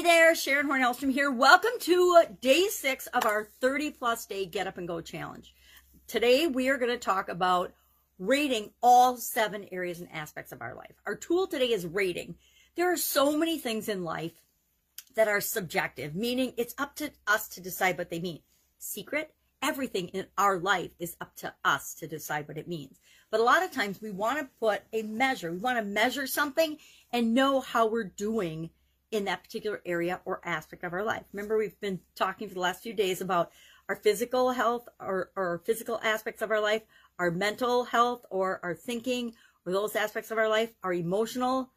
Hey there, Sharon Horn Hellstrom here. Welcome to day six of our 30 plus day Get Up and Go challenge. Today we are going to talk about rating all seven areas and aspects of our life. Our tool today is rating. There are so many things in life that are subjective, meaning it's up to us to decide what they mean. Secret, everything in our life is up to us to decide what it means. But a lot of times we want to put a measure, we want to measure something and know how we're doing in that particular area or aspect of our life. Remember, we've been talking for the last few days about our physical health or, or physical aspects of our life, our mental health or our thinking or those aspects of our life, our emotional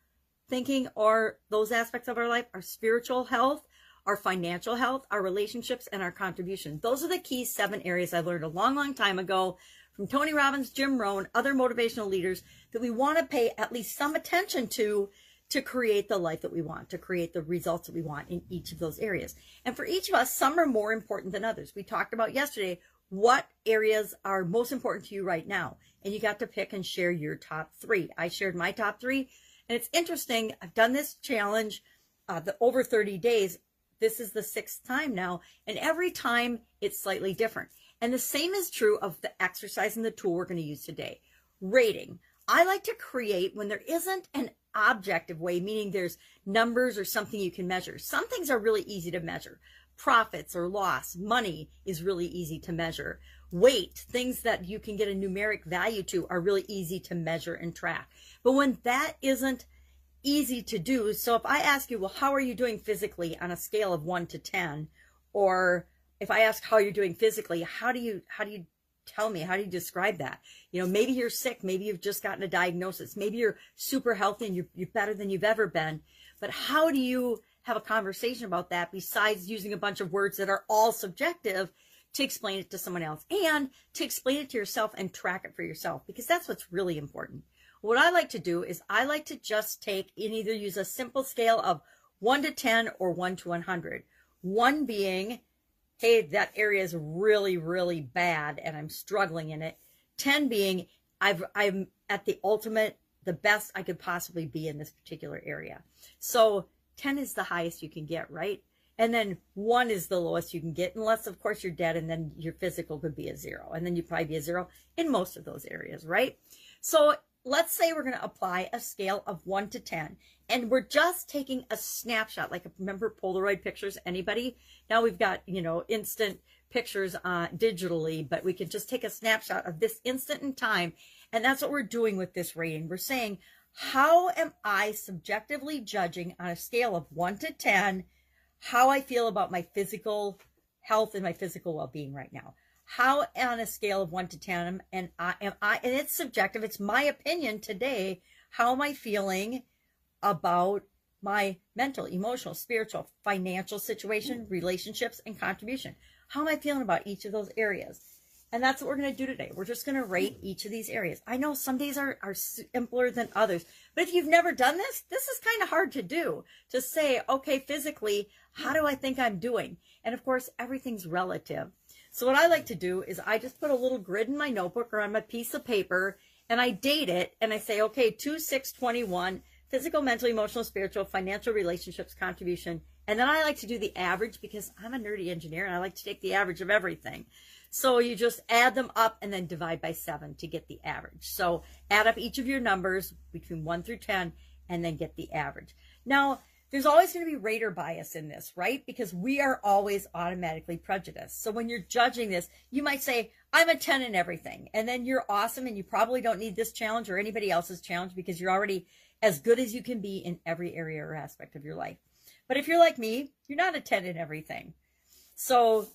thinking or those aspects of our life, our spiritual health, our financial health, our relationships, and our contribution. Those are the key seven areas I learned a long, long time ago from Tony Robbins, Jim Rohn, other motivational leaders that we want to pay at least some attention to to create the life that we want, to create the results that we want in each of those areas. And for each of us, some are more important than others. We talked about yesterday what areas are most important to you right now. And you got to pick and share your top three. I shared my top three. And it's interesting. I've done this challenge uh, the over 30 days. This is the sixth time now. And every time it's slightly different. And the same is true of the exercise and the tool we're going to use today. Rating. I like to create when there isn't an objective way, meaning there's numbers or something you can measure. Some things are really easy to measure. Profits or loss, money is really easy to measure. Weight, things that you can get a numeric value to are really easy to measure and track. But when that isn't easy to do, so if I ask you, well, how are you doing physically on a scale of one to 10? Or if I ask how you're doing physically, how do you, how do you tell me how do you describe that? You know maybe you're sick maybe you've just gotten a diagnosis maybe you're super healthy and you're, you're better than you've ever been but how do you have a conversation about that besides using a bunch of words that are all subjective to explain it to someone else and to explain it to yourself and track it for yourself? Because that's what's really important. What i like to do is i like to just take and either use a simple scale of 1 to 10 or 1 to 100 1 being hey, that area is really, really bad and I'm struggling in it. 10 being I've, I'm at the ultimate, the best I could possibly be in this particular area. So 10 is the highest you can get, right? And then one is the lowest you can get, unless of course you're dead and then your physical could be a zero. And then you'd probably be a zero in most of those areas, right? So let's say we're going to apply a scale of 1 to 10 and we're just taking a snapshot like remember polaroid pictures anybody? Now we've got you know instant pictures uh, digitally but we can just take a snapshot of this instant in time and that's what we're doing with this rating. We're saying how am i subjectively judging on a scale of 1 to 10 how i feel about my physical health and my physical well-being right now how on a scale of one to ten and I am I and it's subjective, it's my opinion today. How am I feeling about my mental, emotional, spiritual, financial situation, hmm. relationships, and contribution? How am I feeling about each of those areas? And that's what we're going to do today. We're just going to rate hmm. each of these areas. I know some days are, are simpler than others, but if you've never done this, this is kind of hard to do to say, okay, physically, how hmm. do I think I'm doing? And of course, everything's relative. So what I like to do is I just put a little grid in my notebook or on my piece of paper and I date it and I say, okay, 2 6 21, physical, mental, emotional, spiritual, financial relationships, contribution. And then I like to do the average because I'm a nerdy engineer and I like to take the average of everything. So you just add them up and then divide by seven to get the average. So add up each of your numbers between one through 10 and then get the average. Now, there's always going to be rater bias in this, right? Because we are always automatically prejudiced. So when you're judging this, you might say, I'm a 10 in everything. And then you're awesome and you probably don't need this challenge or anybody else's challenge because you're already as good as you can be in every area or aspect of your life. But if you're like me, you're not a 10 in everything. So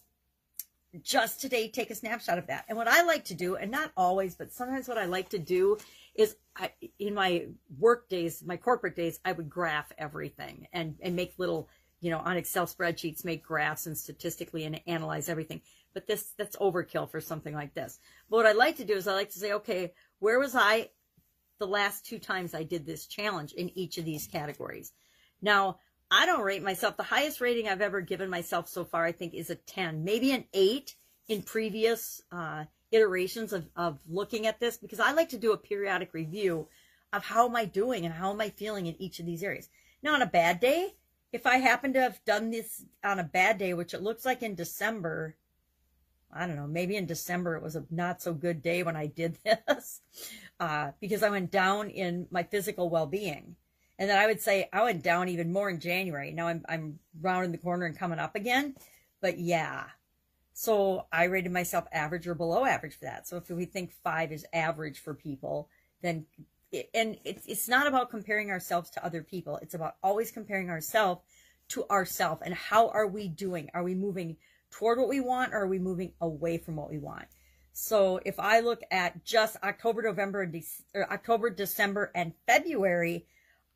just today, take a snapshot of that. And what I like to do, and not always, but sometimes what I like to do is I, in my work days, my corporate days, I would graph everything and, and make little, you know, on Excel spreadsheets, make graphs and statistically and analyze everything. But this, that's overkill for something like this. But what I like to do is I like to say, okay, where was I the last two times I did this challenge in each of these categories? Now, I don't rate myself. The highest rating I've ever given myself so far, I think, is a 10, maybe an 8 in previous uh, iterations of, of looking at this because I like to do a periodic review of how am I doing and how am I feeling in each of these areas. Now, on a bad day, if I happen to have done this on a bad day, which it looks like in December, I don't know, maybe in December it was a not so good day when I did this uh, because I went down in my physical well being. And then I would say I went down even more in January. Now I'm, I'm rounding the corner and coming up again. But yeah. So I rated myself average or below average for that. So if we think five is average for people, then, it, and it's, it's not about comparing ourselves to other people. It's about always comparing ourselves to ourselves and how are we doing? Are we moving toward what we want or are we moving away from what we want? So if I look at just October, November, De- October, December, and February,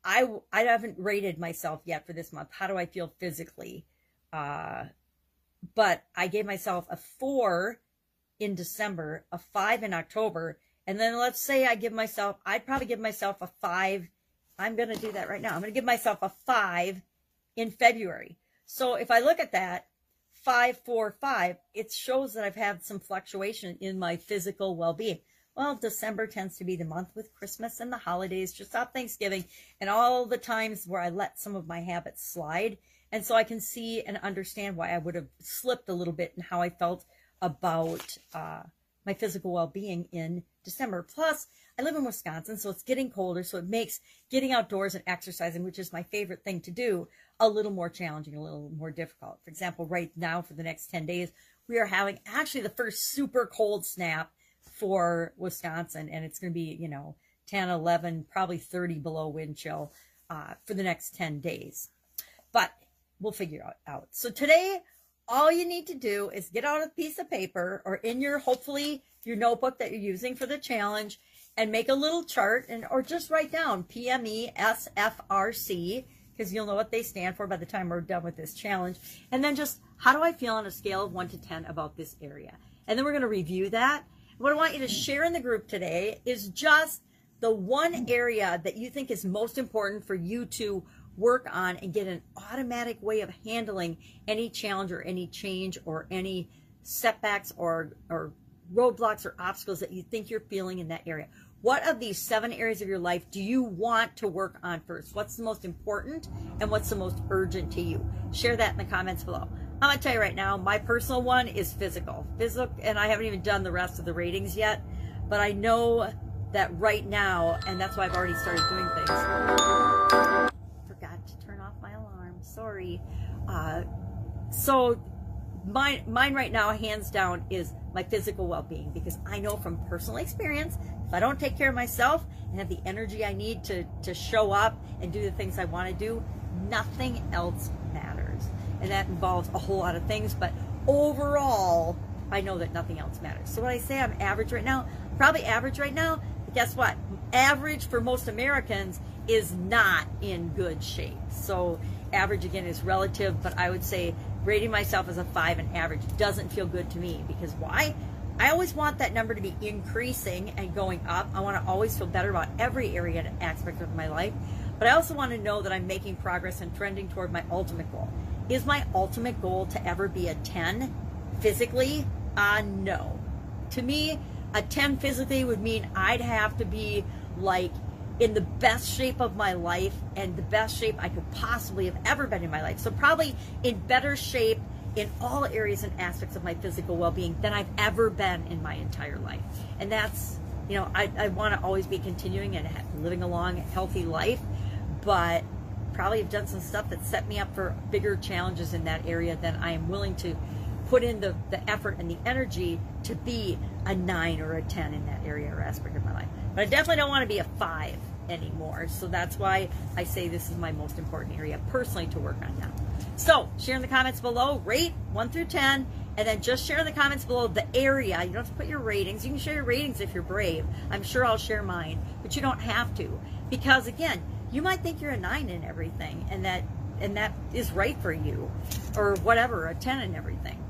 I I haven't rated myself yet for this month. How do I feel physically? Uh, but I gave myself a four in December, a five in October, and then let's say I give myself, I'd probably give myself a five. I'm going to do that right now. I'm going to give myself a five in February. So if I look at that, five, four, five, it shows that I've had some fluctuation in my physical well being. Well, December tends to be the month with Christmas and the holidays, just off Thanksgiving, and all the times where I let some of my habits slide. And so I can see and understand why I would have slipped a little bit in how I felt about uh, my physical well being in December. Plus, I live in Wisconsin, so it's getting colder, so it makes getting outdoors and exercising, which is my favorite thing to do, a little more challenging, a little more difficult. For example, right now for the next 10 days, we are having actually the first super cold snap for Wisconsin, and it's going to be, you know, 10, 11, probably 30 below wind chill uh, for the next 10 days. But we'll figure it out. So today, all you need to do is get out a piece of paper or in your, hopefully, your notebook that you're using for the challenge and make a little chart and or just write down PME SFRC because you'll know what they stand for by the time we're done with this challenge. And then just how do I feel on a scale of 1 to 10 about this area? And then we're going to review that. What I want you to share in the group today is just the one area that you think is most important for you to work on and get an automatic way of handling any challenge or any change or any setbacks or, or roadblocks or obstacles that you think you're feeling in that area. What of these seven areas of your life do you want to work on first? What's the most important and what's the most urgent to you? Share that in the comments below. I'm gonna tell you right now, my personal one is physical. Physical, and I haven't even done the rest of the ratings yet, but I know that right now, and that's why I've already started doing things sorry. Uh, so mine, mine right now, hands down, is my physical well-being because I know from personal experience, if I don't take care of myself and have the energy I need to, to show up and do the things I want to do, nothing else matters. And that involves a whole lot of things, but overall, I know that nothing else matters. So when I say I'm average right now, probably average right now, but guess what? Average for most Americans is not in good shape. So average again is relative, but I would say rating myself as a five and average doesn't feel good to me because why? I always want that number to be increasing and going up. I want to always feel better about every area and aspect of my life, but I also want to know that I'm making progress and trending toward my ultimate goal. Is my ultimate goal to ever be a 10 physically? Uh, no. To me, a 10 physically would mean I'd have to be like in the best shape of my life and the best shape I could possibly have ever been in my life. So probably in better shape in all areas and aspects of my physical well-being than I've ever been in my entire life. And that's, you know, I, I want to always be continuing and living a long, healthy life, but probably have done some stuff that set me up for bigger challenges in that area than I am willing to put in the, the effort and the energy to be a nine or a 10 in that area or aspect of my life. But I definitely don't want to be a five anymore. So that's why I say this is my most important area personally to work on now. So share in the comments below, rate 1 through 10, and then just share in the comments below the area. You don't have to put your ratings. You can share your ratings if you're brave. I'm sure I'll share mine, but you don't have to. Because again, you might think you're a 9 in everything, and that and that is right for you, or whatever, a 10 in everything.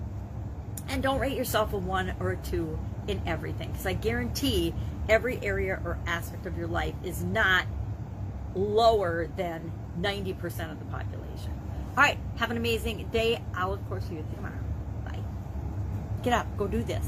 And don't rate yourself a 1 or a 2 in everything, because I guarantee every area or aspect of your life is not lower than 90% of the population. All right, have an amazing day. I'll, of course, see you tomorrow. Bye. Get up, go do this.